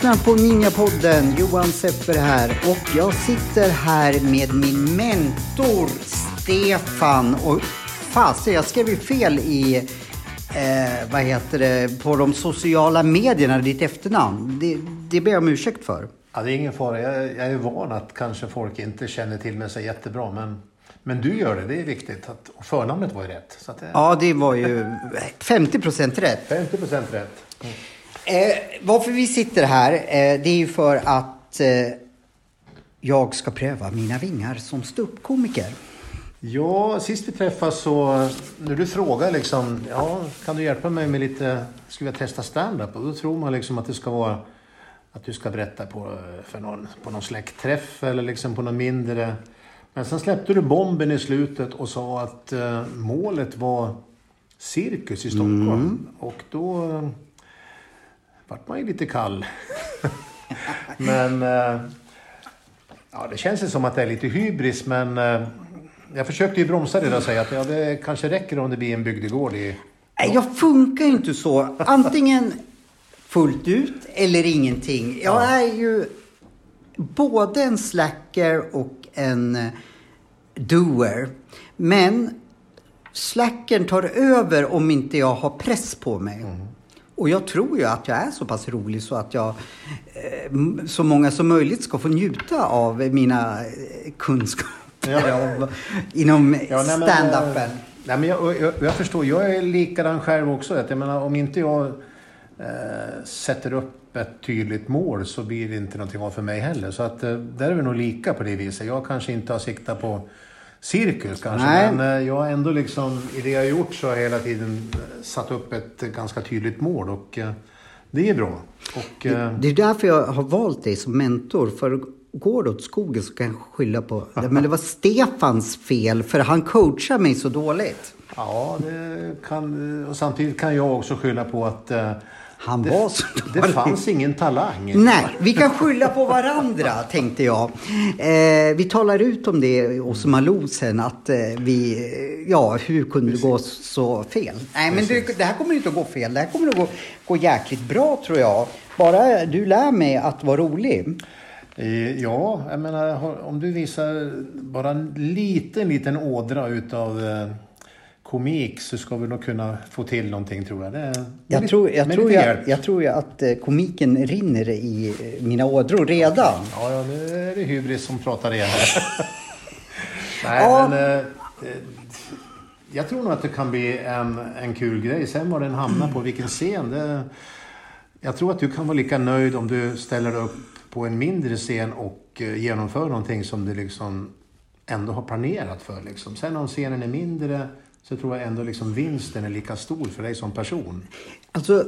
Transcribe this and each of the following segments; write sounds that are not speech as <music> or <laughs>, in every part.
Lyssnar på Ninjapodden. Johan Sepper här och jag sitter här med min mentor Stefan. Och fasen, jag skrev ju fel i eh, vad heter det, på de sociala medierna, ditt efternamn. Det, det ber jag om ursäkt för. Ja, det är ingen fara. Jag, jag är van att kanske folk inte känner till mig så jättebra. Men, men du gör det, det är viktigt. Att, och förnamnet var ju rätt. Så det, Ja, det var ju 50 procent rätt. 50 procent rätt. Mm. Eh, varför vi sitter här, eh, det är ju för att eh, jag ska pröva mina vingar som ståuppkomiker. Ja, sist vi träffades så, när du frågar liksom, ja, kan du hjälpa mig med lite, skulle jag testa stand-up? Och då tror man liksom att det ska vara att du ska berätta på, för någon, på någon släktträff eller liksom på någon mindre. Men sen släppte du bomben i slutet och sa att eh, målet var cirkus i Stockholm. Och då vart man ju lite kall. <laughs> men eh, ja, det känns ju som att det är lite hybris men eh, jag försökte ju bromsa det där och säga att ja, det kanske räcker om det blir en bygdegård i... Nej, jag funkar ju inte så. Antingen fullt ut eller ingenting. Jag är ju både en slacker och en eh, doer. Men slackern tar över om inte jag har press på mig. Och jag tror ju att jag är så pass rolig så att jag, eh, så många som möjligt ska få njuta av mina eh, kunskaper av, inom Ja, men, stand-upen. eh, Nej, men jag, jag, jag förstår, jag är likadan själv också. Att jag menar, om inte jag eh, sätter upp ett tydligt mål så blir det inte någonting av för mig heller. Så att, eh, där är vi nog lika på det viset. Jag kanske inte har siktat på cirkus kanske, Nej. men eh, jag har ändå liksom, i det jag har gjort så har jag hela tiden eh, satt upp ett ganska tydligt mål och eh, det är bra. Och, eh, Det är därför jag har valt dig som mentor. För går det åt skogen så kan jag skylla på... <laughs> Men det var Stefans fel, för han coachar mig så dåligt. ja, det kan, och samtidigt kan jag också skylla på att Han det, var så <laughs> det dålig. fanns ingen talang. Nej, vi kan skylla på varandra, <laughs> tänkte jag. Eh, vi talar ut om det hos Malou sen, att eh, vi... Ja, hur kunde det gå så fel? Nej, men det, det här kommer inte att gå fel. Det här kommer att gå, gå jäkligt bra, tror jag. Bara du lär mig att vara rolig. Eh, Ja, jag menar om du visar bara en liten, liten ådra utav eh, komik så ska vi nog kunna få till någonting tror jag. Det, Jag med tror, lite- jag, tror lite jag, jag tror att eh, komiken rinner i eh, mina ådror redan. Ja, ja, nu är det hybris som pratar igen här. <laughs> Nej, Ja. men... Eh, jag tror nog att det kan bli en, en kul grej. Sen var den hamnar på, vilken scen. Det, jag tror att du kan vara lika nöjd om du ställer upp på en mindre scen och genomför någonting som du liksom ändå har planerat för. Liksom. Sen om scenen är mindre så tror jag ändå liksom vinsten är lika stor för dig som person. Alltså,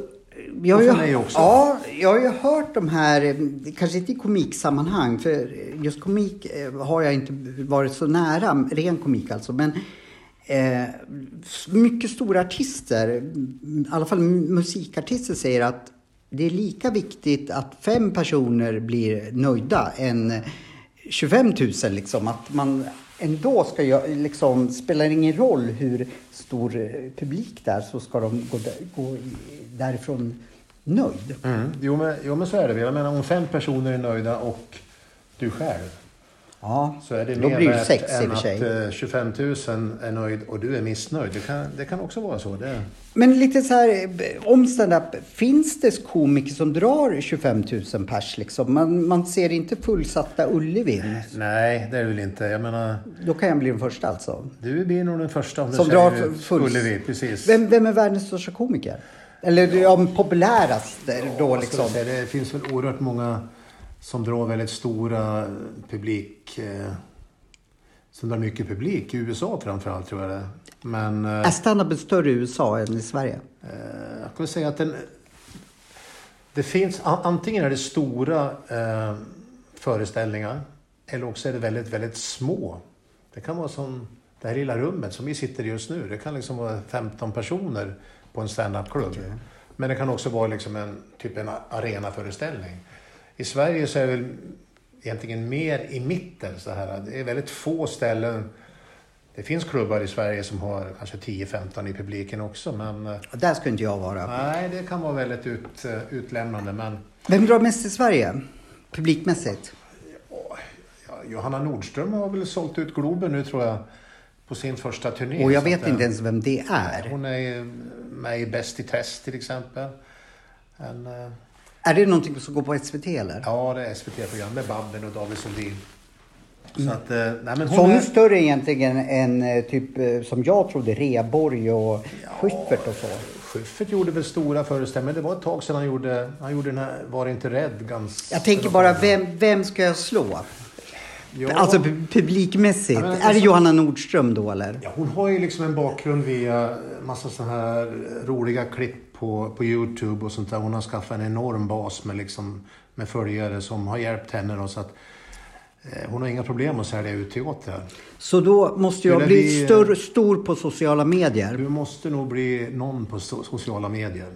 jag har ju. Ja, jag har ju hört de här, kanske inte i komiksammanhang, för just komik eh, har jag inte varit så nära, ren komik alltså. Men eh, mycket stora artister, i alla fall musikartister, säger att det är lika viktigt att fem personer blir nöjda än 25 000 liksom. Att man ändå ska jag, liksom, spelar ingen roll hur stor eh, publik det är så ska de gå, där- gå därifrån nöjd. Mm. Jo, men, jo, men så är det. väl. Jag menar, om fem personer är nöjda och du själv Ja, så är det då mer blir det sex i och än för att sig. eh, 25 000 är nöjd och du är missnöjd. Det kan, det kan också vara så. Det, Men lite så här, om stand-up, finns det komiker som drar 25 000 pers liksom? Man, man ser inte fullsatta Ullevi. nej, det är det väl inte. Jag menar, Då kan jag bli den första alltså. du blir nog den första om du Som säger drar full... Skulle vi, precis. Vem, vem är världens största komiker? Eller ja, populäraste då Vad ska liksom? Det finns väl oerhört många som drar väldigt stora publik... Eh, som drar mycket publik. I USA framförallt tror jag det. Men... Eh, Är stand-upen större i USA än i Sverige? Eh, jag kan säga att den... Det finns... Antingen är det stora eh, föreställningar eller också är det väldigt, väldigt små. Det kan vara som det här lilla rummet som vi sitter i just nu. Det kan liksom vara 15 personer på en stand-up-klubb. Men det kan också vara liksom en, typ en arenaföreställning. I Sverige så är det väl egentligen mer i mitten. Så här. Det är väldigt få ställen Det finns klubbar i Sverige som har kanske 10-15 i publiken också, men eh, Och Där skulle inte jag vara. nej, det kan vara väldigt ut, eh, utlämnande. Men Vem drar mest i Sverige? Publikmässigt? ja, Johanna Nordström har väl sålt ut Globen nu tror jag på sin första turné. Och jag vet att, inte ens vem det är. Hon är med i Bäst i test till exempel. En, eh, Är det någonting som går på SVT eller? ja, det är SVT-program med Babben och David Sundin. Så att, eh, nej men Så hon är större egentligen än eh, typ eh, som jag trodde Reborg och Schyffert och så. Schyffert gjorde väl stora föreställningar, men det var ett tag sedan han gjorde, han gjorde den här Var inte rädd ganska... Jag tänker bara, vem, vem ska jag slå? Ja. Alltså pu- publikmässigt. Ja, men är det alltså- Johanna Nordström då eller? Ja, hon har ju liksom en bakgrund via massa sådana här roliga klipp på, på Youtube och sånt där. Hon har skaffat en enorm bas med, liksom, med följare som har hjälpt henne. Då, så att, eh, hon har inga problem att sälja ut teater. Så då måste jag Skulle bli vi- större, stor på sociala medier. Du måste nog bli någon på so- sociala medier.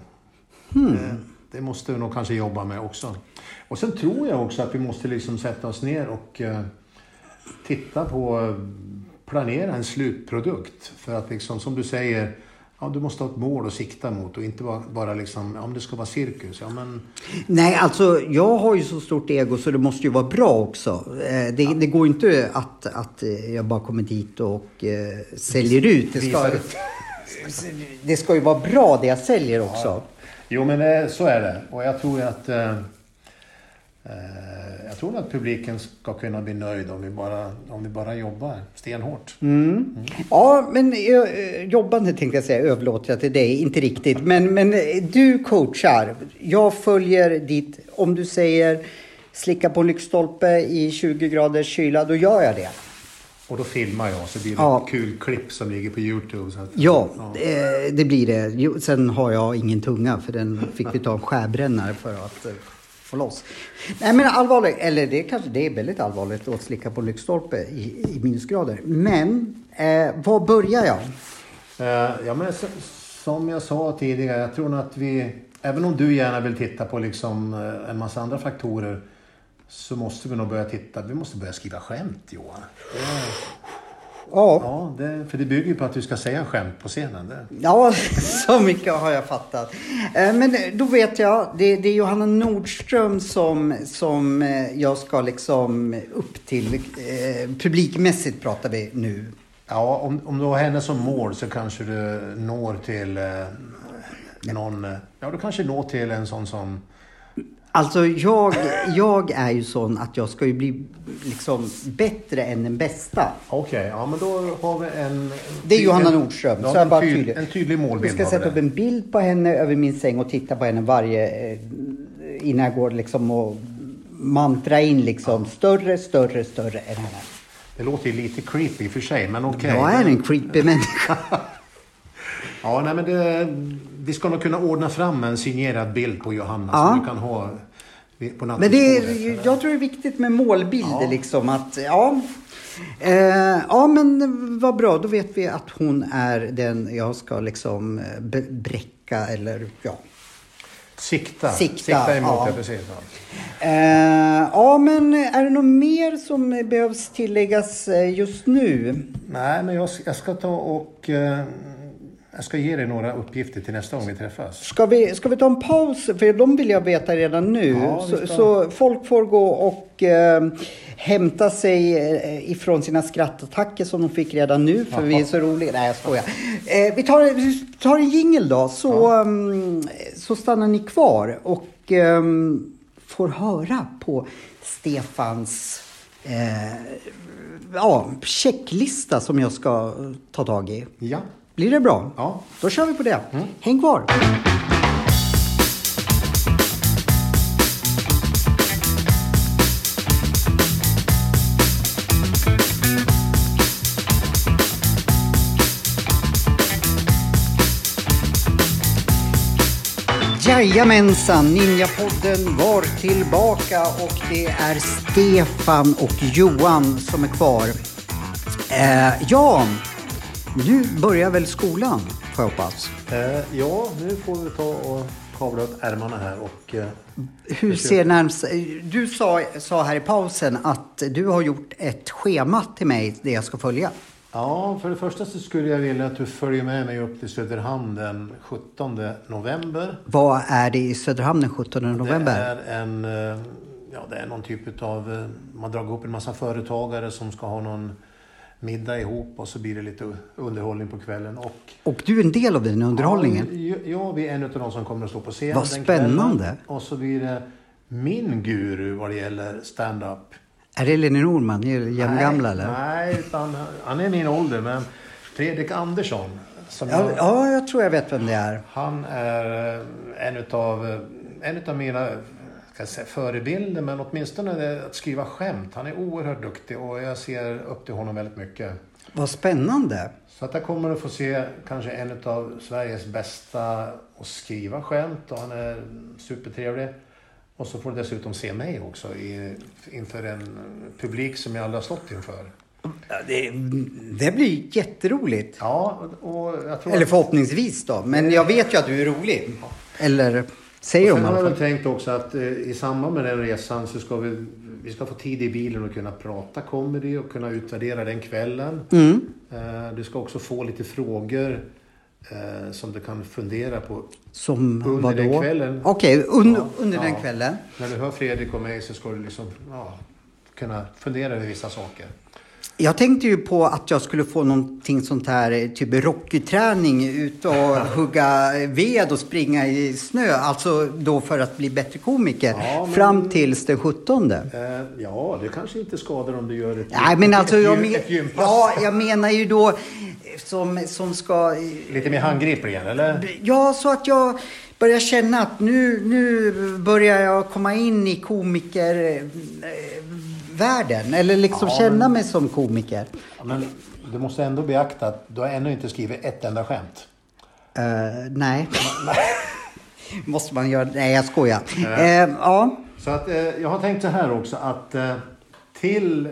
Hmm. Eh, Det måste vi nog kanske jobba med också. Och sen tror jag också att vi måste liksom sätta oss ner och eh, titta på, planera en slutprodukt. För att liksom, som du säger, ja, du måste ha ett mål att sikta mot och inte bara, bara liksom, om det ska vara cirkus. Ja, men, Nej, alltså jag har ju så stort ego så det måste ju vara bra också. Eh, Det, det går ju inte att, att eh, jag bara kommer dit och eh, säljer ut. Det ska, <laughs> det ska ju vara bra det jag säljer också. Jo, men så är det. Och jag tror att jag tror att publiken ska kunna bli nöjd om vi bara, om vi bara jobbar stenhårt. Ja, men eh, jobbande tänkte jag säga överlåter jag till dig, inte riktigt. Men, men eh, du coachar. Jag följer ditt, om du säger slicka på en lyktstolpe i 20 graders kyla, då gör jag det. Och då filmar jag så blir det Ja. ett kul klipp som ligger på Youtube. Så att, Ja, eh, det blir det. Sen har jag ingen tunga för den fick vi ta en skärbrännare för att eh, få loss. Nej men allvarligt, eller det kanske det är väldigt allvarligt att slicka på lyktstolpe i, i minusgrader. Men eh, var börjar jag? Eh, ja, men s- som jag sa tidigare, jag tror nog att vi, även om du gärna vill titta på liksom eh, en massa andra faktorer, så måste vi nog börja titta, vi måste börja skriva skämt Johan. Det, Ja, ja, det, för det bygger ju på att du ska säga skämt på scenen. Det. Ja, <laughs> så mycket har jag fattat. Eh, Men då vet jag, det, det är Johanna Nordström som, som eh, jag ska liksom upp till. Eh, publikmässigt pratar vi nu. Ja, om, om du har henne som mål så kanske du når till eh, någon, ja du kanske når till en sån som Alltså jag, jag är ju sån att jag ska ju bli liksom bättre än den bästa. Okej, ja men då har vi en... Det är Johanna Nordström. Så jag en, bara tyd, tydlig. en tydlig målbild ska har vi sätta upp en bild på henne över min säng och titta på henne varje... eh, Innan jag går liksom och mantra in liksom större, större, större än henne. Det låter ju lite creepy i och för sig, men okej. Jag är en creepy <laughs> människa. Ja, nej men det, vi ska nog kunna ordna fram en signerad bild på Johanna Ja. som du kan ha på Men det är, jag tror det är viktigt med målbilder Ja. liksom att, ja. Eh, ja men vad bra, då vet vi att hon är den jag ska liksom eh, bräcka eller ja. Sikta. Sikta, Sikta emot ja. det, precis. Ja. Eh, ja men är det något mer som behövs tilläggas eh, just nu? Nej, men jag, jag ska ta och... Eh, jag ska ge dig några uppgifter till nästa gång vi träffas. Ska vi, ska vi ta en paus? För de vill jag veta redan nu. Ja, så, så folk får gå och eh, hämta sig eh, ifrån sina skrattattacker som de fick redan nu. För vi är så roliga. Nej, jag skojar. Eh, vi, tar, vi tar en jingel då. Så, ehm, så stannar ni kvar och ehm, får höra på Stefans eh, ja, checklista som jag ska ta tag i. Ja. Blir det bra? Ja. Då kör vi på det. Häng kvar! Jajamensan, Ninjapodden var tillbaka och det är Stefan och Johan som är kvar. Eh, ja, nu börjar väl skolan får jag hoppas. Eh, ja, nu får vi ta och kavla upp ärmarna här och... Eh, Hur ser närmst... Du sa, sa här i pausen att du har gjort ett schema till mig, det jag ska följa. Ja, för det första så skulle jag vilja att du följer med mig upp till Söderhamn den 17 november. Vad är det i Söderhamn den 17 november? Det är en... eh, Ja, det är någon typ av... eh, Man drar ihop en massa företagare som ska ha någon middag ihop och så blir det lite underhållning på kvällen. Och Och du är en del av den underhållningen? Ja, ja, vi är en av de som kommer att stå på scen Vad spännande. kvällen. Och så blir det min guru vad det gäller stand-up. Är det Lenny Norman? Är jämngamla eller? Nej, utan han är min ålder, men Fredrik Andersson. Som Ja, jag, ja, jag tror jag vet vem det är. Han är en utav, eh, en utav mina ska säga, förebilder, men åtminstone det att skriva skämt. Han är oerhört duktig och jag ser upp till honom väldigt mycket. Vad spännande. Så att jag kommer att få se kanske en av Sveriges bästa att skriva skämt och han är supertrevlig. Och så får du dessutom se mig också i, inför en publik som jag aldrig har stått inför. Det, det blir jätteroligt. Ja, och jag tror Eller förhoppningsvis då. Men jag vet ju att du är rolig. Eller säger de Sen i har jag väl tänkt också att eh, i samband med den resan så ska vi, vi ska få tid i bilen och kunna prata comedy och kunna utvärdera den kvällen. Mm. Eh, Du ska också få lite frågor eh, som du kan fundera på Som Under vadå? den kvällen. Okej, un, Ja, under den ja. kvällen. När du hör Fredrik och mig så ska du liksom ja, kunna fundera över vissa saker. Jag tänkte ju på att jag skulle få någonting sånt här, eh, typ Rocky-träning, ut och <laughs> hugga ved och springa i snö. Alltså då för att bli bättre komiker. Ja, men- Fram tills den 17. Eh, ja, det kanske inte skadar om du gör ett, Nej, men alltså ett, jag, men, ett gympass. ja, jag menar ju då eh, som, som ska... eh, Lite mer handgriplig igen, eller? Ja, så att jag börjar känna att nu, nu börjar jag komma in i komikervärlden. Eller liksom Ja, känna men- mig som komiker. Men du måste ändå beakta att du har ännu inte skrivit ett enda skämt. Eh, nej. <laughs> Måste man göra? Nej, jag skojar. Uh, ja. Så att, eh, jag har tänkt så här också att till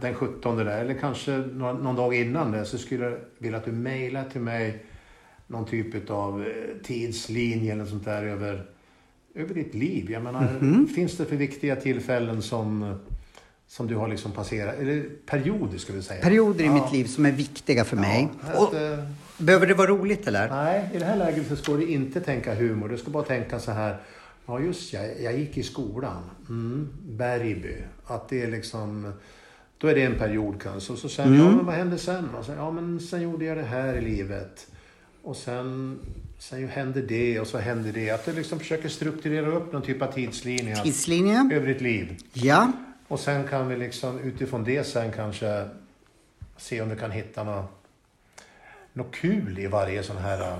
den 17 där, eller kanske någon, någon dag innan det, så skulle jag vilja att du mejlar till mig någon typ av tidslinje eller sånt där över, över ditt liv. Jag menar, Mhm. finns det för viktiga tillfällen som, som du har liksom passerat, eller perioder ska vi säga. Perioder i Ja. mitt liv som är viktiga för mig. Ja, Och, att, eh, behöver det vara roligt eller? Nej, i det här läget så ska du inte tänka humor. Du ska bara tänka så här. Ja, just ja, jag gick i skolan. Mm, Bergby. Att det är liksom... Då är det en period kanske. Och så sen, ja men vad hände sen? Och sen, ja men sen gjorde jag det här i livet. Och sen, sen ju hände det och så hände det. Att du liksom försöker strukturera upp någon typ av tidslinje Tidslinje? över ditt liv. Ja. Och sen kan vi liksom utifrån det sen kanske se om vi kan hitta något, något kul i varje sån här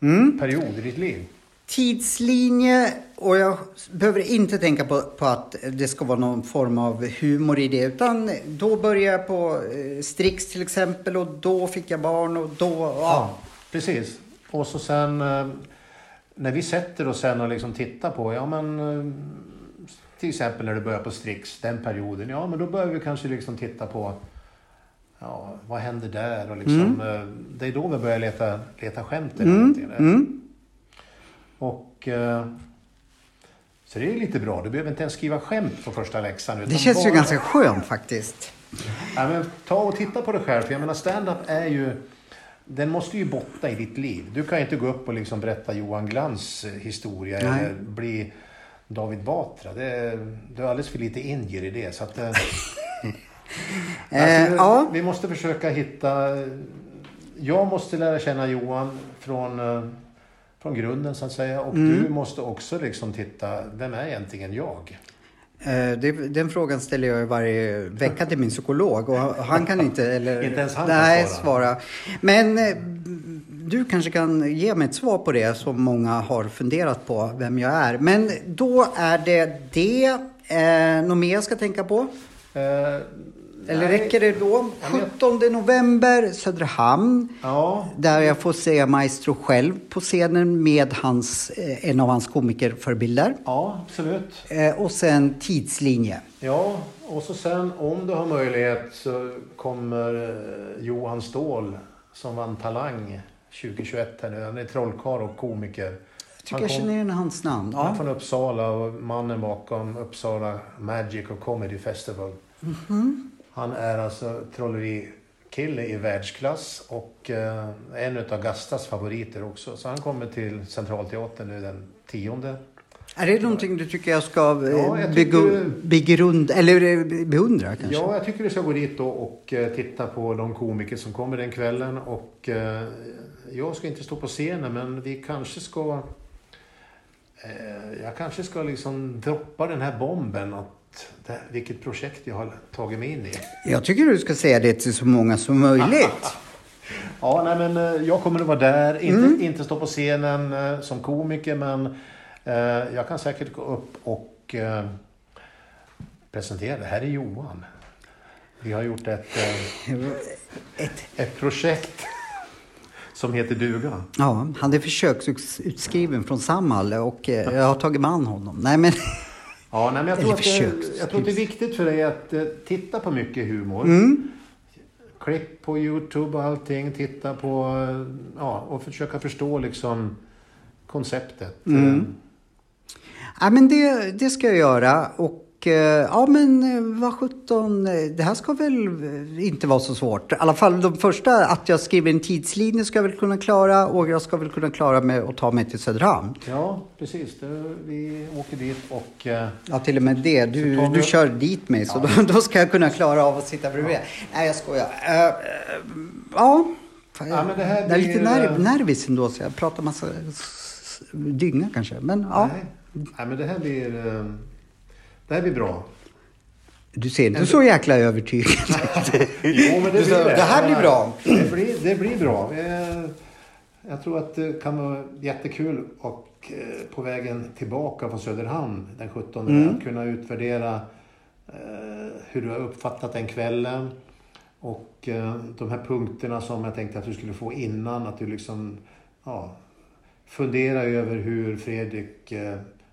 Mm. period i ditt liv. Tidslinje och jag behöver inte tänka på, på att det ska vara någon form av humor i det. Utan då började jag på eh, Strix till exempel och då fick jag barn och då... Ja. Precis. Och så sen eh, när vi sätter oss sen och liksom tittar på, ja men eh, till exempel när du börjar på Strix, den perioden, ja men då börjar vi kanske liksom titta på Ja, vad händer där? Och liksom, eh, Det är då vi börjar leta, leta skämt. där. Mm. Och eh, så det är lite bra. Du behöver inte ens skriva skämt på första läxan. Det känns ju bara- ganska skönt faktiskt. Ja, men ta och titta på dig själv. För jag menar stand-up är ju... Den måste ju botta i ditt liv. Du kan ju inte gå upp och liksom berätta Johan Glans historia Nej. eller bli David Batra. Det, du har alldeles för lite indier i det. Så att, eh, <laughs> Eh, alltså, ja. Vi måste försöka hitta... Jag måste lära känna Johan från, eh, från grunden så att säga. Och Mm. du måste också liksom titta, vem är egentligen jag? Eh, den frågan ställer jag varje vecka till min psykolog och han kan inte... Eller, <laughs> Inte ens han kan nej, svara. svara. Men eh, du kanske kan ge mig ett svar på det som många har funderat på, vem jag är. Men då är det det. Eh, något mer jag ska tänka på? Eh, Eller nej. räcker det då? Ja, men- 17 november, Söderhamn. Ja, Där jag får se Maestro själv på scenen med hans, eh, en av hans komikerförebilder. ja, absolut. Eh, och sen tidslinje. Ja, och så sen om du har möjlighet så kommer eh, Johan Ståhl som vann Talang 2021 här nu. Han är trollkarl och komiker. Jag tycker Han jag kom- känner igen hans namn. Han är Ja. från Uppsala och mannen bakom Uppsala Magic och Comedy Festival. Mhm. Han är alltså kille i världsklass och eh, en av Gastas favoriter också. Så han kommer till Centralteatern nu den tionde. Är det någonting du tycker jag ska eh, Ja, jag bygga, tycker- begrunda, eller eh, beundra kanske? Ja, jag tycker du ska gå dit och titta på de komiker som kommer den kvällen. Och jag ska inte stå på scenen, men vi kanske ska... Eh, jag kanske ska liksom droppa den här bomben att det, vilket projekt jag har tagit mig in i. Jag tycker du ska säga det till så många som möjligt. <laughs> Ja, nej, men eh, jag kommer att vara där. Inte, inte stå på scenen eh, som komiker, men eh, jag kan säkert gå upp och eh, presentera. Det här är Johan. Vi har gjort ett, eh, <laughs> Ett, ett projekt som heter Duga. ja, han är försöksutskriven från Samhall och eh, jag har tagit med an honom. Nej men, Ja, nej, men jag, tror att det, jag tror att det är viktigt för dig att eh, titta på mycket humor. Mm. Klipp på Youtube och allting. Titta på, eh, ja, och försöka förstå liksom konceptet. Mm. Ja, men det, det ska jag göra. Och ja men eh, vad sjutton, eh, det här ska väl eh, inte vara så svårt. I alla fall de första, att jag skriver en tidslinje ska jag väl kunna klara och jag ska väl kunna klara med att ta mig till Söderhamn. Ja, precis. Det, vi åker dit och... eh, Ja, till och med det. Du, vi- du kör dit mig, så då, då ska jag kunna klara av att sitta bredvid. Nej, jag skojar. Uh, uh, ja. Fan, Ja, men det här jag är lite nerv, eh, nervis ändå, så jag pratar massa dynga kanske. Men ja, nej, nej, men det här blir... eh, Det här blir bra. du ser inte så jäkla övertygad <laughs> Jo, men det blir "Det här blir bra." Det blir, det blir bra. Eh, Jag tror att det kan vara jättekul och eh, på vägen tillbaka från Söderhamn den 17 Mm. att kunna utvärdera eh, hur du har uppfattat den kvällen. Och de här punkterna som jag tänkte att du skulle få innan, att du liksom ja, fundera över hur Fredrik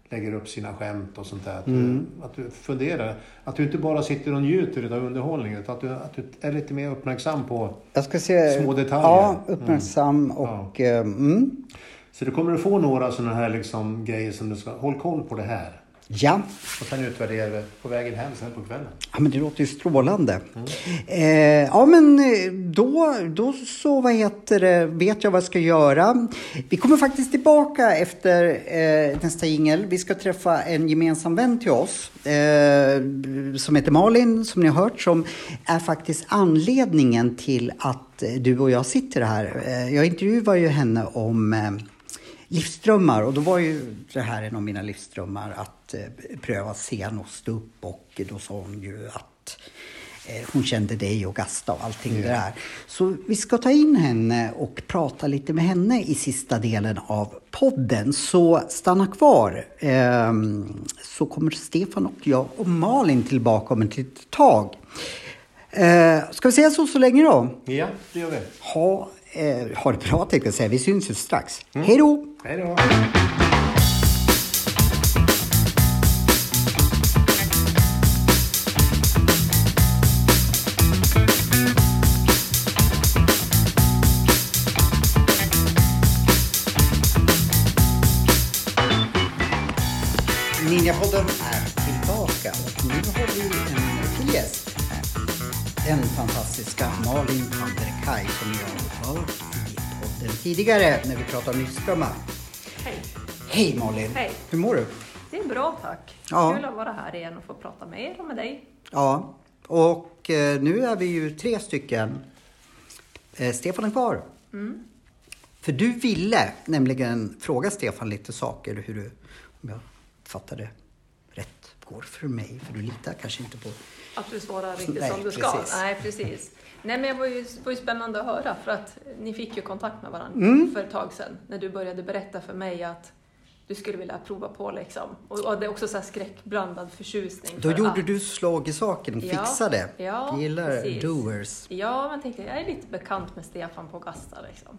lägger upp sina skämt och sånt där. Att, Mm. du, att du funderar. Att du inte bara sitter och njuter av underhållningen utan att du, att du är lite mer uppmärksam på... Jag ska se. Små detaljer. Ja, uppmärksam och... eh, Mm. Så du kommer att få några sådana här liksom grejer som du ska... Håll koll på det här. Ja. Och sen utvärdera det på vägen hem sen på kvällen. Ja, men det låter ju strålande. Eh, ja, men eh, då, då så vad heter det, vet jag vad jag ska göra. Vi kommer faktiskt tillbaka efter eh, nästa jingel. Vi ska träffa en gemensam vän till oss eh, som heter Malin, som ni har hört, som är faktiskt anledningen till att eh, du och jag sitter här. Eh, jag intervjuade ju henne om livsdrömmar och då var ju det här en av mina livsdrömmar att eh, pröva scen och stå upp och då sa hon ju att eh, hon kände dig och Gasta och allting det där. Så vi ska ta in henne och prata lite med henne i sista delen av podden. Så stanna kvar. Ehm, så kommer Stefan och jag och Malin tillbaka om ett litet tag. Eh, ska vi säga så så länge då? Ja, det gör vi. Ha, eh, ha det bra tänkte jag säga. Vi syns ju strax. Hej då! Hej då. Ninjapodden är Den fantastiska Malin Anderkaj som jag har hört i podden tidigare när vi pratade om livsdrömmar. Hej. Hej Malin! Hej. Hur mår du? Det är bra tack. Ja. Kul att vara här igen och få prata med er och med dig. Ja, och eh, nu är vi ju tre stycken. Eh, Stefan är kvar. För du ville nämligen fråga Stefan lite saker hur du, om jag fattade går för mig. För du litar kanske inte på... Att du svarar riktigt Nej, som du ska. precis. Nej, precis. Nej, men det var ju, det var ju spännande att höra för att ni fick ju kontakt med varandra Mm. för ett tag sedan när du började berätta för mig att du skulle vilja prova på liksom. Och, och det är också så här skräckblandad förtjusning. Då för gjorde att, du slag i saken, Ja, fixade. ja, du gillar precis. doers. Ja, men jag tänkte jag är lite bekant med Stefan på Gasta liksom.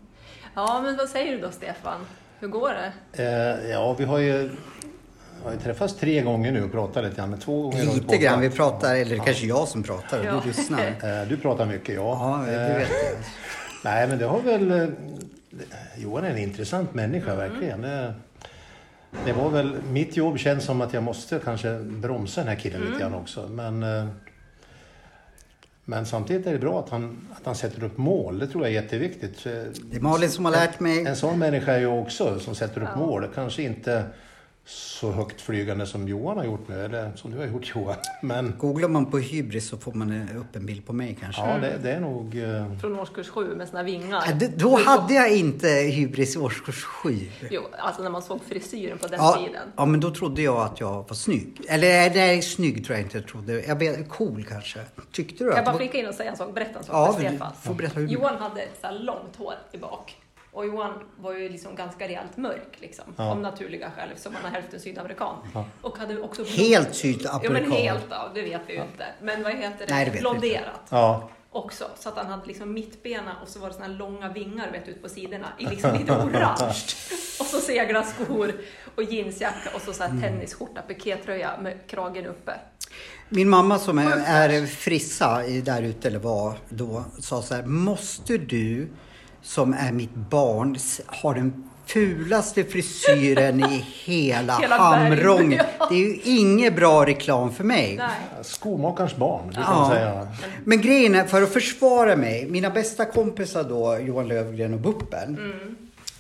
Ja, men vad säger du då Stefan? Hur går det? Eh, ja, vi har ju, har ju träffats tre gånger nu och pratat lite grann. Men två gånger Lite poddat. grann, vi pratar, eller kanske jag som pratar Ja. du lyssnar. <laughs> Eh, du pratar mycket, ja. Ja, det Eh, vet jag. Nej, men det har väl... eh, Johan är en intressant människa, verkligen. Det, det var väl... Mitt jobb känns som att jag måste kanske bromsa den här killen lite grann också. Men... eh, Men samtidigt är det bra att han, att han sätter upp mål. Det tror jag är jätteviktigt. Det är Malin som har lärt mig. En sån människa är jag också som sätter upp mål. Kanske inte så högt flygande som Johan har gjort nu, eller som du har gjort Johan. Men Googlar man på hybris så får man upp en bild på mig kanske. ja, det, det är nog... eh, Från årskurs sju med såna vingar. Ja, det- Då hade jag inte hybris i årskurs sju. Jo, alltså när man såg frisyren på den Ja, tiden. ja, men då trodde jag att jag var snygg. Eller nej, snygg tror jag inte jag trodde. Jag vet, cool kanske. Tyckte du Kan jag att bara flika in och säga en sak? Berätta en sak Ja, för du Stefan. får berätta hur- Johan hade så här långt hår i bak. Och Johan var ju liksom ganska rejält mörk liksom. Ja. Av naturliga skäl eftersom han är hälften sydamerikan. Och hade också Helt Ja sydamerikan? men helt ja, det vet vi ju inte. Men vad heter det? Nej, det. Blonderat Ja, också. Så att han hade liksom mittbena och så var det såna här långa vingar vet, ut på sidorna i liksom lite orange. <laughs> och så seglarskor och jeansjacka och så, så Mm. här tennisskjorta, pikétröja med kragen uppe. Min mamma som är, är frissa där ute eller var då sa så här. Måste du som är mitt barn s- ha den fulaste frisyren i <laughs> hela, Hela Hamrång? Berg, ja. Det är ju inget bra reklam för mig. Nej. skomakarens barn, brukar Ja. man säga. Men grejen är, för att försvara mig, mina bästa kompisar då, Johan Lövgren och Buppen,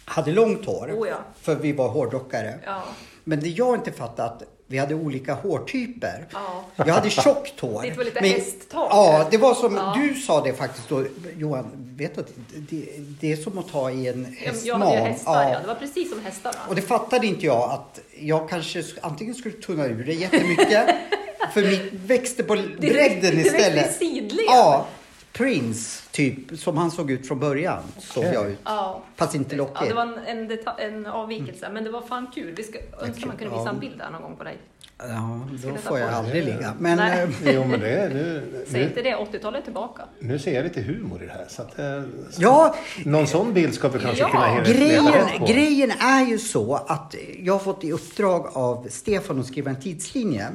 hade långt hår. Oh ja. För vi var hårdrockare. Ja. Men det jag inte fattat, vi hade olika hårtyper. Ja. Jag hade tjockt hår. Ditt var lite Men- hästtag. Ja, det var som, Ja. du sa det faktiskt då, Johan, vet du att det, det är som att ta i en Jag hästman. ju hästar, ja. Det var precis som hästarna. Och det fattade inte jag att jag kanske sk- antingen skulle tunna ur det jättemycket, <laughs> för mitt växte på bredden det växte istället. sidled. Ja, Prince typ, som han såg ut från början, såg jag ut. Ja. Fast inte Ja, lockig. det var en, en, en avvikelse, men det var fan kul. Vi ska, önskar man kunde visa en bild där någon gång på dig. Ja, då får jag aldrig ligga. Men Nej. eh, Jo, men det är... Nu, Säg nu, inte det, 80-talet är tillbaka. nu ser jag lite humor i det här. Så att, eh, ja, någon sån bild ska vi kanske Ja, kunna Grejen, grejen är ju så att jag har fått i uppdrag av Stefan att skriva en tidslinje.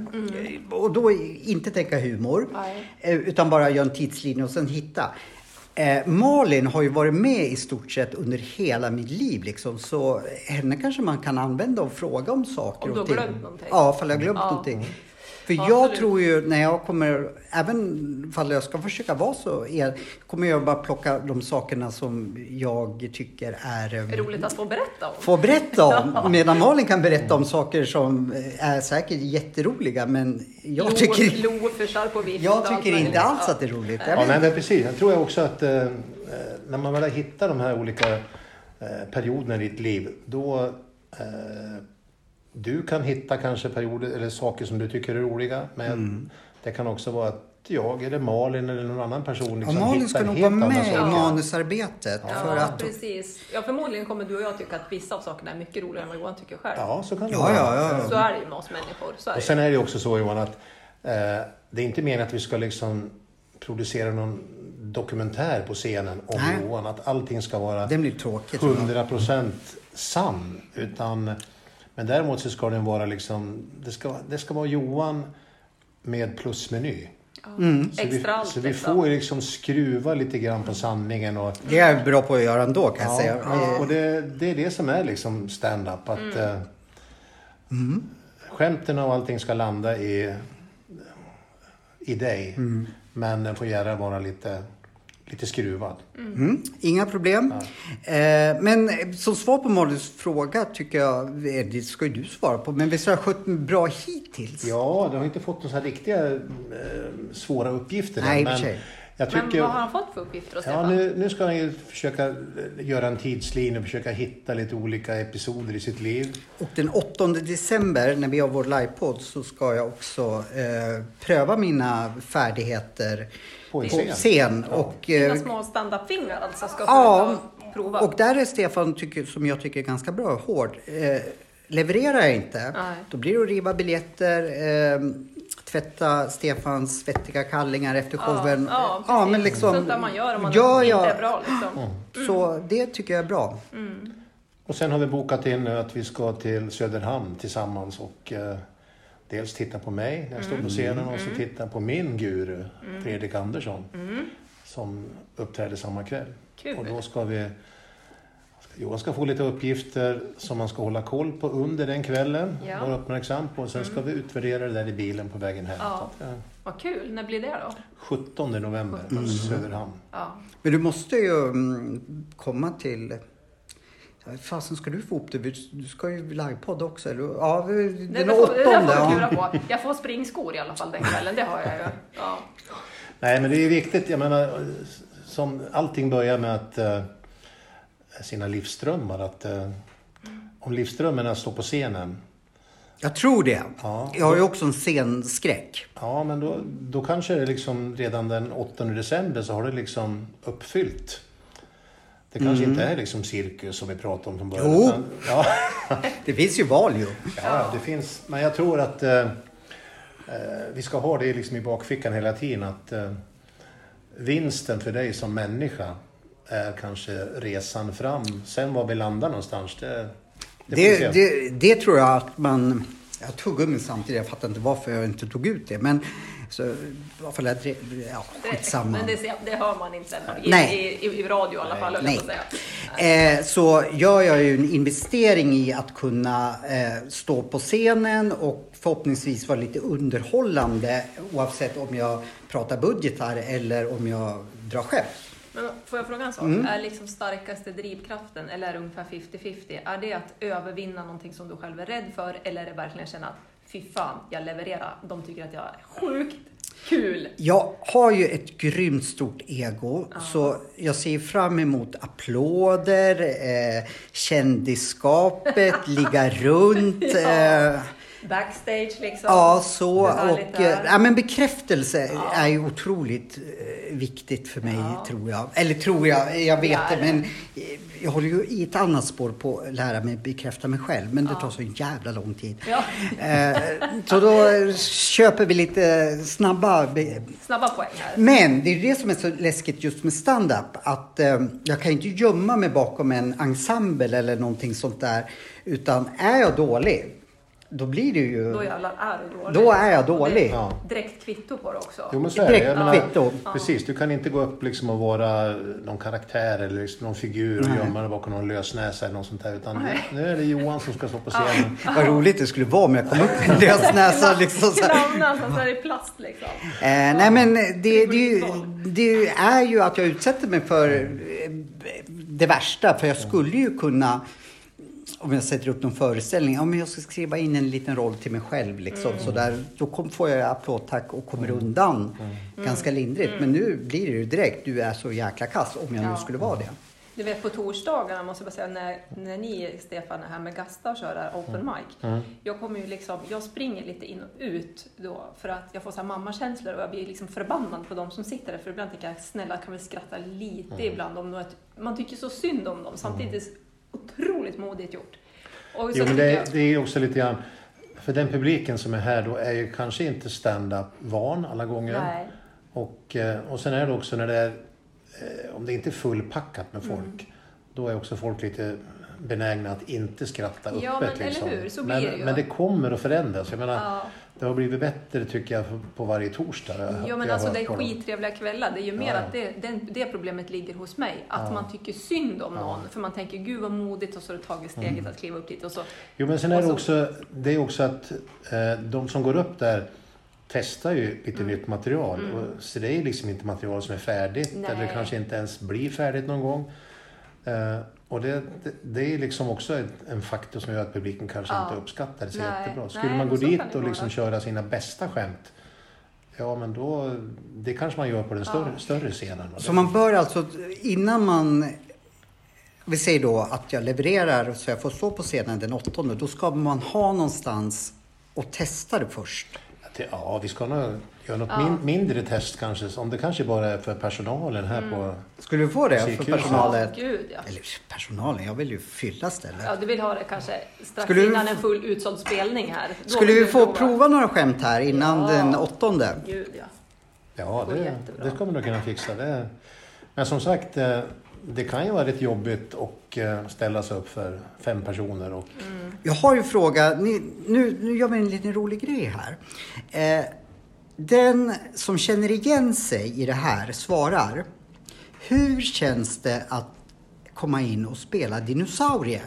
Och då inte tänka humor, Nej. eh, utan bara göra en tidslinje och sen hitta. Eh, Malin har ju varit med i stort sett under hela mitt liv liksom, så henne kanske man kan använda och fråga om saker Om du och har ting. glömt någonting. Ja, ifall jag har glömt Ja. någonting. För Ja, jag tror ju när jag kommer, även ifall jag ska försöka vara så, er, kommer jag bara plocka de sakerna som jag tycker är... eh, Är roligt att få berätta om. få berätta om. <laughs> Medan Malin kan berätta om saker som eh, är säkert jätteroliga men jag Lo- tycker, Loförsar på vift. jag allt tycker inte alls Ja. att det är roligt. Jag Ja, nej, men precis. Jag tror jag också att eh, eh, när man väl har hittat de här olika eh, perioderna i ditt liv, då eh, du kan hitta kanske perioder eller saker som du tycker är roliga, men Mm. det kan också vara att jag eller Malin eller någon annan person Ja, liksom Malin hittar ska nog helt vara med i manusarbetet. Ja, För att, precis. Ja, förmodligen kommer du och jag tycka att vissa av sakerna är mycket roligare än vad Johan tycker själv. Ja, så kan det Ja, vara. ja, ja, ja. Så är det ju med oss människor. Så är Och det. sen är det ju också så Johan att eh, det är inte meningen att vi ska liksom producera någon dokumentär på scenen om Nej. Johan. Att allting ska vara den blir tråkig. tror jag. 100% sann. Utan, men däremot så ska den vara liksom, det ska, det ska vara Johan med plusmeny. Mm. Så vi, Extra allt, så vi liksom. får ju liksom skruva lite grann på sanningen. Och, Det är jag bra på att göra ändå kan jag ja, säga. och- och det, det är det som är liksom stand-up. Att Mm. eh, skämten och allting ska landa i, i dig. Mm. Men den får gärna vara lite, lite skruvad. Mm, inga problem. Eh, men som svar på Malins fråga tycker jag, eh, det ska ju du svara på, men visst har jag skött mig bra hittills? Ja, du har inte fått några riktiga eh, svåra uppgifter. Nej, men jag Men tycker... vad har han fått för uppgifter då, Ja, nu, nu ska han ju försöka eh, göra en tidslinje och försöka hitta lite olika episoder i sitt liv. Och den 8 december när vi har vår livepodd så ska jag också eh, pröva mina färdigheter På en på scen. scen. Och, Dina eh, små stand-up-fingrar alltså ska ja, prova. och där är Stefan, tycker, som jag tycker är ganska bra, hård. Eh, levererar jag inte, Nej. då blir det att riva biljetter, eh, tvätta Stefans svettiga kallingar efter showen. Ja, ja precis. men liksom, Sånt där man gör om man gör inte är bra liksom. Så det tycker jag är bra. Och sen har vi bokat in nu att vi ska till Söderhamn tillsammans och eh, dels titta på mig när jag står på scenen och så titta på min guru Fredrik Andersson som uppträder samma kväll. Kul. Och då ska vi Johan ska få lite uppgifter som man ska hålla koll på under den kvällen. Ja. Vara uppmärksam på. Sen ska vi utvärdera det där i bilen på vägen hem. Ja. Att, Vad kul, när blir det då? 17 november, Söderhamn. Ja. Men du måste ju mm, komma till... Ja, Fasen ska du få upp det? Du ska ju livepodd också. Eller? Ja, Det, den det, får, det där åttonde. får vi Ja. klura på. Jag får springskor i alla fall den kvällen, det har jag ju. Ja. Nej, men det är ju viktigt. Jag menar, som allting börjar med att eh, sina livsdrömmar. Att, eh, om livsdrömmarna står på scenen, Jag tror det. Ja. Jag har ju också en scenskräck. ja men då, då kanske det liksom redan den 8 december så har det liksom uppfyllt. Det kanske inte är liksom cirkus som vi pratade om från början. Jo. utan- ja, <laughs> Det finns ju val ju. ja, det finns. Men jag tror att eh, eh, vi ska ha det liksom i bakfickan hela tiden. Att eh, vinsten för dig som människa är kanske resan fram. Sen var vi landar någonstans, det, det. Det, det, det tror jag att man... Jag tog gummi samtidigt, jag fattar inte varför jag inte tog ut det. Men så, fall, jag drev- ja, skitsamma. Men det, det hör man inte. I, Nej. i, i, i radio i alla fall, jag Nej. att säga. Eh, så gör jag ju en investering i att kunna eh, stå på scenen och förhoppningsvis vara lite underhållande oavsett om jag pratar budgetar eller om jag drar skämt. Men får jag fråga en sak? Mm. Är liksom starkaste drivkraften, eller är det ungefär 50-50, är det att övervinna någonting som du själv är rädd för, eller är det verkligen känna att fy fan, jag levererar, de tycker att jag är sjukt kul? Jag har ju ett grymt stort ego så jag ser fram emot applåder, eh, kändisskapet, <laughs> ligga runt. Eh, Backstage liksom? Ja, så. Och, eh, ja, men bekräftelse är ju otroligt eh, viktigt för mig, tror jag. Eller tror jag, jag vet Ja, det. Men eh, jag håller ju i ett annat spår på att lära mig bekräfta mig själv. Men det tar så jävla lång tid. Ja. Så då köper vi lite snabba Snabba poäng här. men det är det som är så läskigt just med stand-up. Att jag kan inte gömma mig bakom en ensemble eller någonting sånt där. Utan är jag dålig, då blir det ju... Då jävlar är du dålig. Då är jag det dålig. Ja. Direkt kvitto på det också. Jo, men så är det. Direkt menar, kvitto. Precis, du kan inte gå upp liksom och vara någon karaktär eller liksom någon figur och gömma dig bakom någon lösnäsa eller något sånt där. Utan Nej. nu är det Johan som ska stå på scenen. <laughs> Vad roligt det skulle vara om jag kom upp med en lösnäsa. Liksom så som så här i plast liksom. Eh, nej men det, det, är ju- det är ju att jag utsätter mig för eh, det värsta. För jag skulle ju kunna, om jag sätter upp någon föreställning, ja, men jag ska skriva in en liten roll till mig själv. Liksom, så där, då kom, får jag applådtack och kommer undan ganska lindrigt. Men nu blir det ju direkt, du är så jäkla kass om jag nu Ja. skulle vara det. Du vet på torsdagarna måste jag bara säga när, när ni Stefan är här med Gasta och kör där open mic. Jag kommer ju liksom, jag springer lite in och ut då för att jag får så här mammakänslor och jag blir liksom förbannad på de som sitter där för ibland tänker jag snälla kan vi skratta lite ibland om något, man tycker så synd om dem samtidigt så otroligt modigt gjort. Och Jo, men det, jag- det är också lite grann... För den publiken som är här då är ju kanske inte stand-up van alla gånger. Nej. Och, eh, och sen är det också när det är... eh, Om det inte är fullpackat med folk. Mm. Då är också folk lite benägna att inte skratta öppet. Ja, men eller liksom. hur? Så blir men, det ju. men det kommer att förändras. Jag menar, Ja. det har blivit bättre tycker jag på varje torsdag. Ja men alltså det är skittrevliga kvällar. Det är ju mer Ja. att det, den, det problemet ligger hos mig. Att man tycker synd om någon. För man tänker gud vad modigt och så har du tagit steget Mm. att kliva upp dit. Och så, Jo men sen är det så- också, det är också att eh, de som går upp där testar ju lite Mm. nytt material. Och, så det är liksom inte material som är färdigt Nej. eller kanske inte ens blir färdigt någon gång. Eh, och det, det, det är liksom också en, en faktor som gör att publiken kanske Ja. inte uppskattar det så Nej. jättebra. Skulle Nej, man gå dit och liksom köra sina bästa skämt, ja men då, det kanske man gör på den större, Ja. större scenen. Så man bör alltså, innan man... Vi säger då att jag levererar så jag får stå på scenen den åttonde. Då ska man ha någonstans och testa det först. Ja, vi ska nog göra något Ja. min, mindre test kanske. Om det kanske bara är för personalen här Mm. på... Skulle du få det för personalen? Ja, gud ja. Eller personalen, jag vill ju fylla stället. Ja, du vill ha det kanske strax Skulle innan en full utsåld spelning här. Då Skulle vi du få prova några skämt här innan Ja. den åttonde? Gud ja. Ja, det, jättebra. det ska man nog kunna fixa. Det. Men som sagt, eh, det kan ju vara lite jobbigt att eh, ställa sig upp för fem personer. Och, Jag har ju fråga, ni, nu, nu gör vi en liten rolig grej här. Eh, den som känner igen sig i det här svarar. Hur känns det att komma in och spela dinosaurie.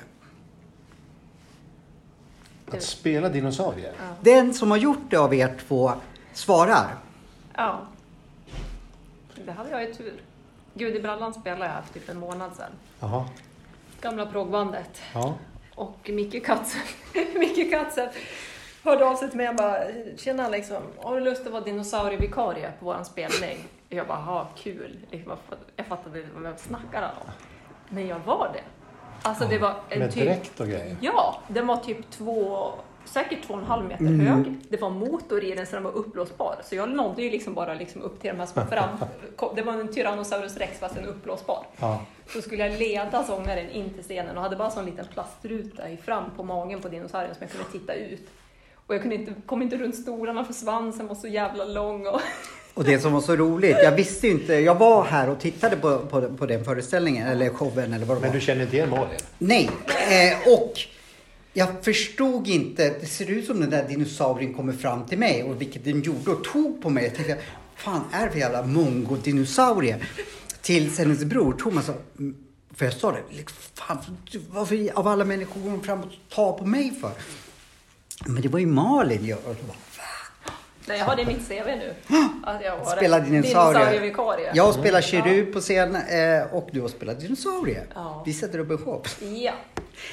Att spela dinosaurier? Den som har gjort det av er två svarar. Ja. Det hade jag ju tur. Gud i brallan spelade jag för typ en månad sedan. Jaha. Gamla progbandet. Ja. Och Micke Katze, <laughs> Micke Katze hörde av sig till mig och bara Tjena liksom, har du lust att vara dinosaurievikarie på våran spelning? Jag bara, ha kul. Jag fatt- Jag fattade inte vad jag snackade om. Men jag var det. Alltså det var en Med typ... dräkt och grejer? Ja, den var typ två, säkert två och en halv meter Mm. hög. Det var motor i den så den var uppblåsbar. Så jag nådde ju liksom bara liksom upp till de här små fram... Det var en Tyrannosaurus rex fast en uppblåsbar. Ja. Så skulle jag leda sångaren in till scenen och hade bara sån liten plastruta i fram på magen på dinosaurien som jag kunde titta ut. Och jag kunde inte, kom inte runt stolarna för svansen var så jävla lång. Och... Och det som var så roligt, jag visste ju inte, jag var här och tittade på, på, på den föreställningen, eller showen eller vad det Men var. du känner inte igen Malin? Nej, eh, och jag förstod inte, det ser ut som den där dinosaurien kommer fram till mig och vilket den gjorde och tog på mig. Jag tänkte, fan är det för jävla mongo-dinosaurie? Tills hennes bror Thomas sa, "Mm," för jag sa det, liksom, fan, varför av alla människor går de fram och tar på mig för? Men det var ju Malin jag och bara, Nej, jag har det i mitt CV nu. <gasps> Att jag var Spelar dinosaurie. dinosaurievikarie. Jag spelar kerub på scen eh, och du har spelat dinosaurie. Ja. Vi sätter upp en show. Ja.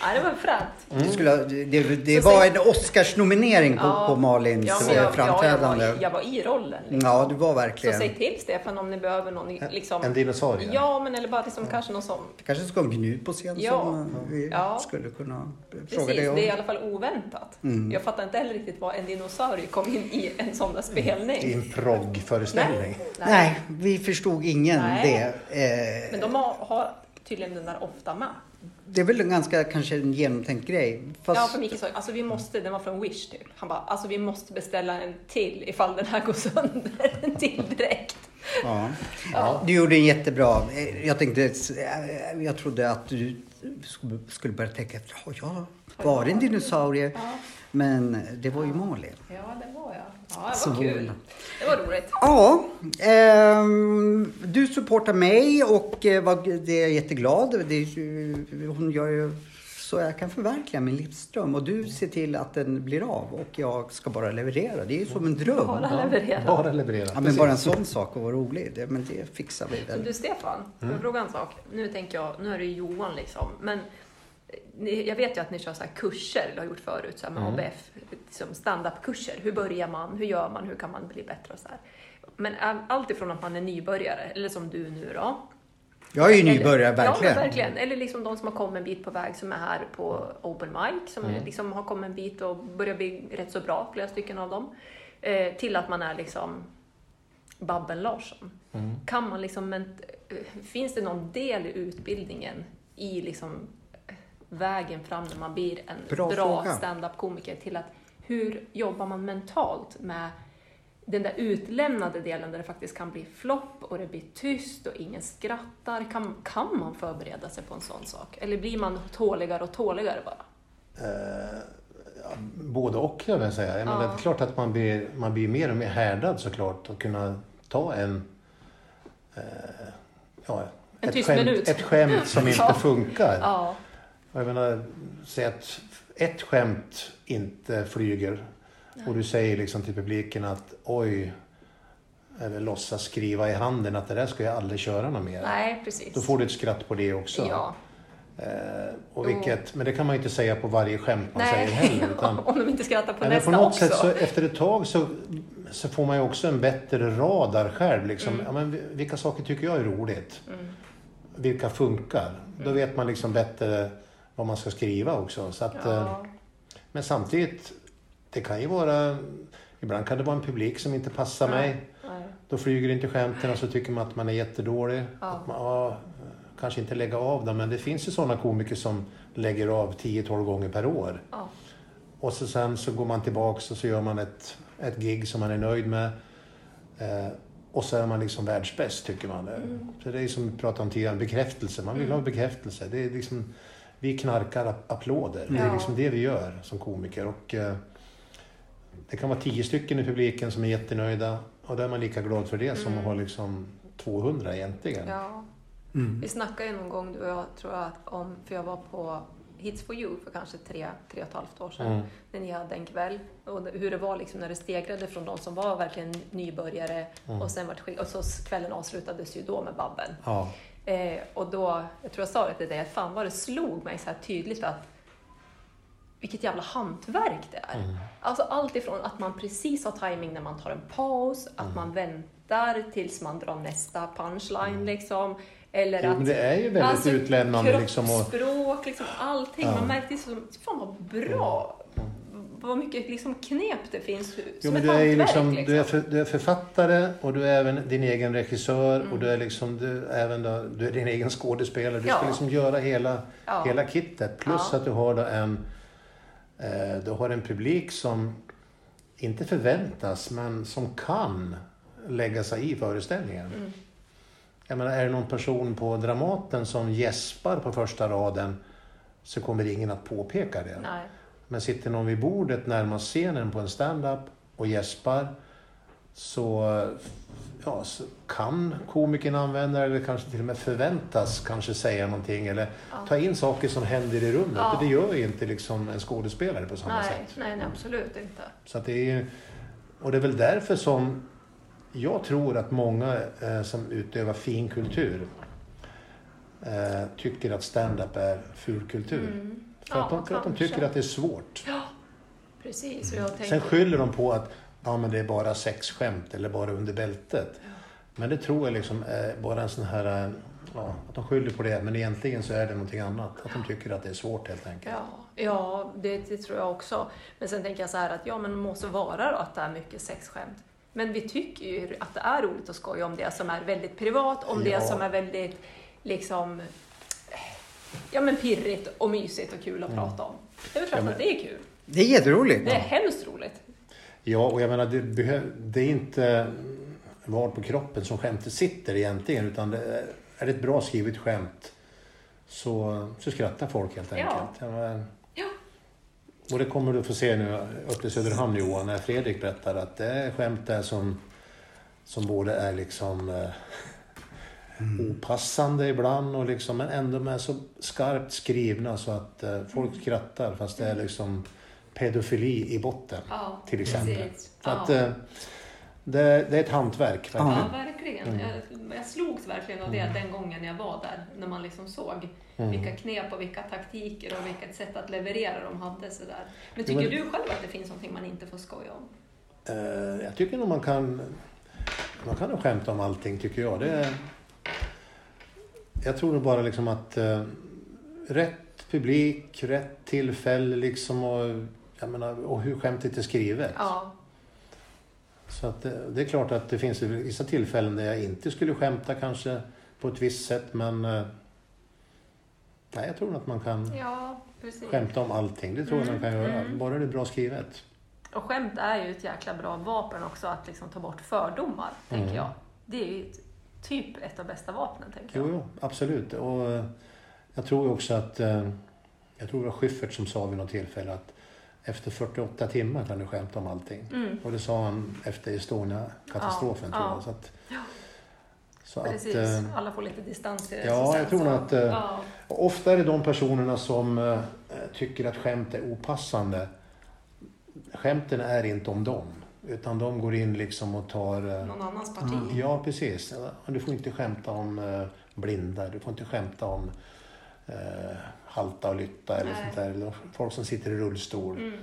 Ja, det var fränt. Det, skulle, det, det Så var en Oscarsnominering på, Ja. på Malins Ja, ja, men jag, framträdande. Ja, jag, var, i- jag var i rollen. Liksom. Ja, du var Så verkligen. säg till Stefan om ni behöver någon liksom... En dinosaurie? Ja, men eller bara liksom kanske någon som... Det kanske ska en Gnud på scen Ja. som eh, vi Ja. skulle kunna fråga Precis, dig det om. är i alla fall oväntat. Mm. Jag fattar inte heller riktigt vad en dinosaurie kom in i en sån där spelning. I en proggföreställning? Nej, vi förstod ingen Nej. det. Eh, Men de har, har tydligen den där ofta med. Det är väl en ganska kanske en genomtänkt grej. Fast, Ja, för Micke sa alltså vi måste, den var från Wish typ. Han bara, alltså vi måste beställa en till ifall den här går sönder. En till direkt. ja. Ja. Du gjorde en jättebra. eh, Jag tänkte, eh, jag trodde att du skulle- börja tänka efter. Har jag varit en dinosaurie? Ja, Men det var ju Malin. ja det var. Ja, det Så var kul. Det var roligt. Ja, ehm, du supportar mig och eh, vad- det är jag jätteglad. Det är, ju- hon gör ju så jag kan förverkliga min livsdröm och du ser till att den blir av och jag ska bara leverera. Det är ju som en dröm. Bara leverera. Bara leverera. Ja, men bara en sån sak och vara rolig, det, men det fixar vi väl. du Stefan, får Mm. jag fråga en sak? Nu tänker jag, nu är det ju Johan liksom, men eh, ni, jag vet ju att ni kör så kurser, eller har gjort förut, så med Mm. ABF, liksom stand-up-kurser. Hur börjar man? Hur gör man? Hur kan man bli bättre och så här. Men ä- allt ifrån att man är nybörjare, eller som du nu då. Jag är ju nybörjare, verkligen. Ja, verkligen. Eller liksom de som har kommit en bit på väg som är här på Open Mic, som Mm. liksom har kommit en bit och börjar bli rätt så bra, flera stycken av dem. Eh, till att man är liksom Babben Larsson. Mm. Kan man liksom, men, eh, finns det någon del i utbildningen i liksom vägen fram när man blir en Bra bra, stand-up-komiker till att hur jobbar man mentalt med den där utlämnade delen där det faktiskt kan bli flopp och det blir tyst och ingen skrattar. Kan, kan man förbereda sig på en sån sak? Eller blir man tåligare och tåligare bara? Eh, ja, både och, jag vill säga. Jag menar, Ja. Det är klart att man blir, man blir mer och mer härdad såklart att kunna ta en... Eh, ja, En ett, tyst skämt, minut. ett skämt som <laughs> inte funkar. Ja, Jag menar, säg att ett skämt inte flyger och du säger liksom till publiken att oj, eller låtsas skriva i handen att det där ska jag aldrig köra något mer. nej precis. Då får du ett skratt på det också. Ja, Eh, och vilket, men det kan man ju inte säga på varje skämt man nej. säger heller. <laughs> Utan, Om de inte skrattar på Nej, men nästa på något också. sätt så efter ett tag så, så får man ju också en bättre radar själv. Liksom. Mm. Ja, men vi- vilka saker tycker jag är roligt? Mm. Vilka funkar? Då vet man liksom bättre vad man ska skriva också. Så att, eh, Ja, Men samtidigt, det kan ju vara... Ibland kan det vara en publik som inte passar Nej. mig. nej. Då flyger inte skämten och så tycker man att man är jättedålig. Ja. Att man, ja, kanske inte lägga av dem, men det finns ju sådana komiker som lägger av 10-12 gånger per år. Ja. Och så sen så går man tillbaks och så gör man ett, ett gig som man är nöjd med. Eh, och så är man liksom världsbäst tycker man. Mm. Så det är som vi pratade om tidigare, bekräftelse. Man vill ha bekräftelse. Det är liksom, vi knarkar ap- applåder. Det är Ja. liksom det vi gör som komiker. Och, eh, det kan vara tio stycken i publiken som är jättenöjda. Och då är man lika glad för det som att ha liksom 200 egentligen. Ja. Vi snackade ju någon gång, du och jag, tror jag, om, för jag var på Hits for you för kanske tre, tre och ett halvt år sedan. Mm. När ni hade en kväll. Och hur det var liksom när det stegrade från de som var verkligen nybörjare. Mm. Och sen vart skick- och så kvällen avslutades ju då med Babben. Ja. Eh, och då, jag tror jag sa det till dig, att fan vad det slog mig så här tydligt att vilket jävla hantverk det är. Mm. Alltså allt ifrån att man precis har timing när man tar en paus, Mm. att man väntar tills man drar nästa punchline liksom. Eller Mm. Jo, att men det är ju väldigt utlämnande liksom. Och, kroppsspråk, liksom allting. Ja. Man märkte så, fan vad bra, vad mycket liksom knep det finns jo, som men ett du är hantverk. liksom, liksom. du, är för, du är författare och du är även din egen regissör Mm. och du är liksom, du, även då, du är din egen skådespelare. Du ska Ja. liksom göra hela, Ja. hela kittet. Plus Ja. att du har då en, eh, du har en publik som inte förväntas men som kan lägga sig i föreställningen. Mm. Jag menar, är det någon person på Dramaten som gäspar på första raden så kommer ingen att påpeka det. Nej. Men sitter någon vid bordet närmast scenen på en stand-up och gäspar så, ja, så kan komikern använda det eller kanske till och med förväntas kanske säga någonting eller ta in saker som händer i rummet. Ja. Det gör ju inte liksom en skådespelare på samma Nej, sätt. nej, nej, absolut inte. Så det är och det är väl därför som jag tror att många eh, som utövar fin kultur eh, tycker att stand-up är fulkultur. Mm. För, att Ja, de, för att de tycker att det är svårt. Ja, precis. Jag tänker... Sen skyller de på att ja, men det är bara sexskämt eller bara under bältet. Men det tror jag liksom är bara en sån här... Ja, att de skyller på det, men egentligen så är det någonting annat. Att de tycker att det är svårt helt enkelt. Ja, ja det, det tror jag också. Men sen tänker jag så här att ja, men det måste vara då att det är mycket sexskämt. Men vi tycker ju att det är roligt att skoja om det som är väldigt privat, om Ja. det som är väldigt liksom ja, men pirrigt och mysigt och kul att prata om. Det är väl klart Ja, men- att det är kul. Det är jätteroligt. Det är hemskt roligt. Ja, och jag menar, det, det är inte var på kroppen som skämtet sitter egentligen, utan det är, är det ett bra skrivet skämt så, så skrattar folk helt Ja. enkelt. Menar, Ja. Och det kommer du få se nu uppe i Söderhamn Johan, när Fredrik berättar att det är skämt där som, som både är liksom eh, opassande ibland och liksom, men ändå med så skarpt skrivna så att eh, folk skrattar fast det är liksom pedofili i botten Ja, till exempel. precis. Så att, ja. eh, det, det är ett hantverk verkligen. Ja, verkligen. Jag, jag slogs verkligen av det den gången jag var där. När man liksom såg vilka knep och vilka taktiker och vilket sätt att leverera de hade. Sådär. Men tycker men- du själv att det finns någonting man inte får skoja om? Eh, jag tycker nog man kan, man kan nog skämta om allting tycker jag. Det jag tror nog bara liksom att eh, rätt publik, rätt tillfälle liksom och, jag menar, och hur skämtet är skrivet. Ja, Så att det, det är klart att det finns vissa tillfällen där jag inte skulle skämta kanske på ett visst sätt men eh, nej, jag tror nog att man kan ja skämta om allting. Det tror jag man kan göra. mm. Bara det är bra skrivet. Och skämt är ju ett jäkla bra vapen också att liksom ta bort fördomar, tänker Mm. jag. Det är ju ett, typ ett av bästa vapnen, tänker jag. Jo, jo absolut. Och eh, jag tror också att, eh, jag tror det var Schyffert som sa vid något tillfälle att efter 48 timmar kan du skämta om allting. Mm. Och det sa han efter Estonia-katastrofen Ja, tror ja. jag. Så att, så Precis, att, eh, alla får lite distans i det. ja, jag tror att, Ja, ofta är det de personerna som tycker att skämt är opassande. Skämten är inte om dem. Utan de går in liksom och tar... eh, någon annans parti. Ja, precis. Du får inte skämta om eh, blinda, du får inte skämta om eh, halta och lytta eller Nej. sånt där. Eller folk som sitter i rullstol. Mm.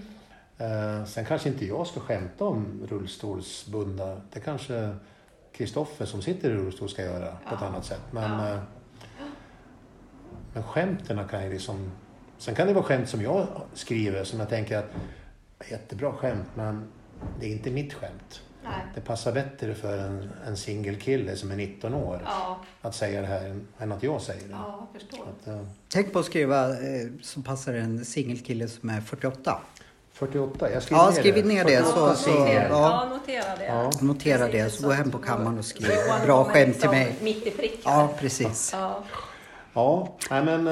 Eh, sen kanske inte jag ska skämta om rullstolsbundna. Det kanske Kristoffer som sitter i rullstol ska göra på ett Ja. annat sätt. Men, Ja. eh, men skämten kan ju liksom... Sen kan det vara skämt som jag skriver som jag tänker att jättebra skämt men det är inte mitt skämt. Nej. Det passar bättre för en, en singelkille som är 19 år Ja, att säga det här än, att jag säger det. ja, jag förstår. Att, eh, Tänk på att skriva eh, så passar en singelkille som är 48. 48, jag skriver Ja, ner skriv det. ner det, 48 så- så- notera, ja. notera det. Ja. Notera det, så gå hem på kammaren och skriv bra skämt till mig. Mitt i prick. Ja, precis. Ja. Ja, men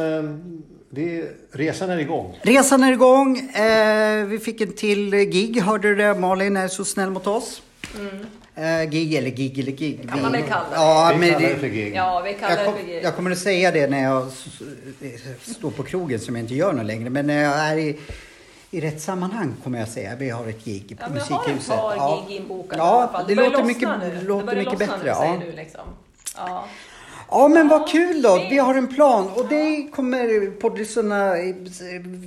eh, det, resan är igång. Resan är igång. Eh, vi fick en till gig, hörde du det? Malin är så snäll mot oss. Mm. Eh, gig eller gig eller gig. Kan man väl kalla det. Ja, Vi men kallar det- det för gig. Ja, vi kallar jag, det för gig. jag kommer att säga det när jag står på krogen som jag inte gör något längre. Men när jag är i, i rätt sammanhang kommer jag säga vi har ett gig på Ja, jag har ett Musikhuset. par Ja. gig inbokade Ja, i alla fall. det börjar låter mycket- nu. låter det mycket bättre, Nu, säger ja. du liksom. Ja. Ja men vad kul då. Vi har en plan och det kommer poddlyssnarna...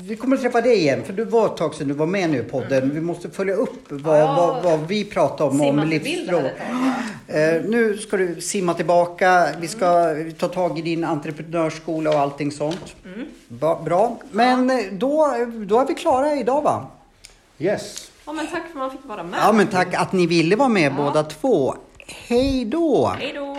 Vi kommer att träffa dig igen för du var ett tag sedan du var med nu i podden. Vi måste följa upp vad, Ja. vad, vad vi pratar om. om Simma livsfrågor. Eh, nu ska du simma tillbaka. Vi ska ta tag i din entreprenörsskola och allting sånt. Mm. Ba, bra. Men eh, då, då är vi klara idag va? Yes. Ja, men tack för att man fick vara med. Ja men tack att ni ville vara med Ja. båda två. Hej då! Hej då!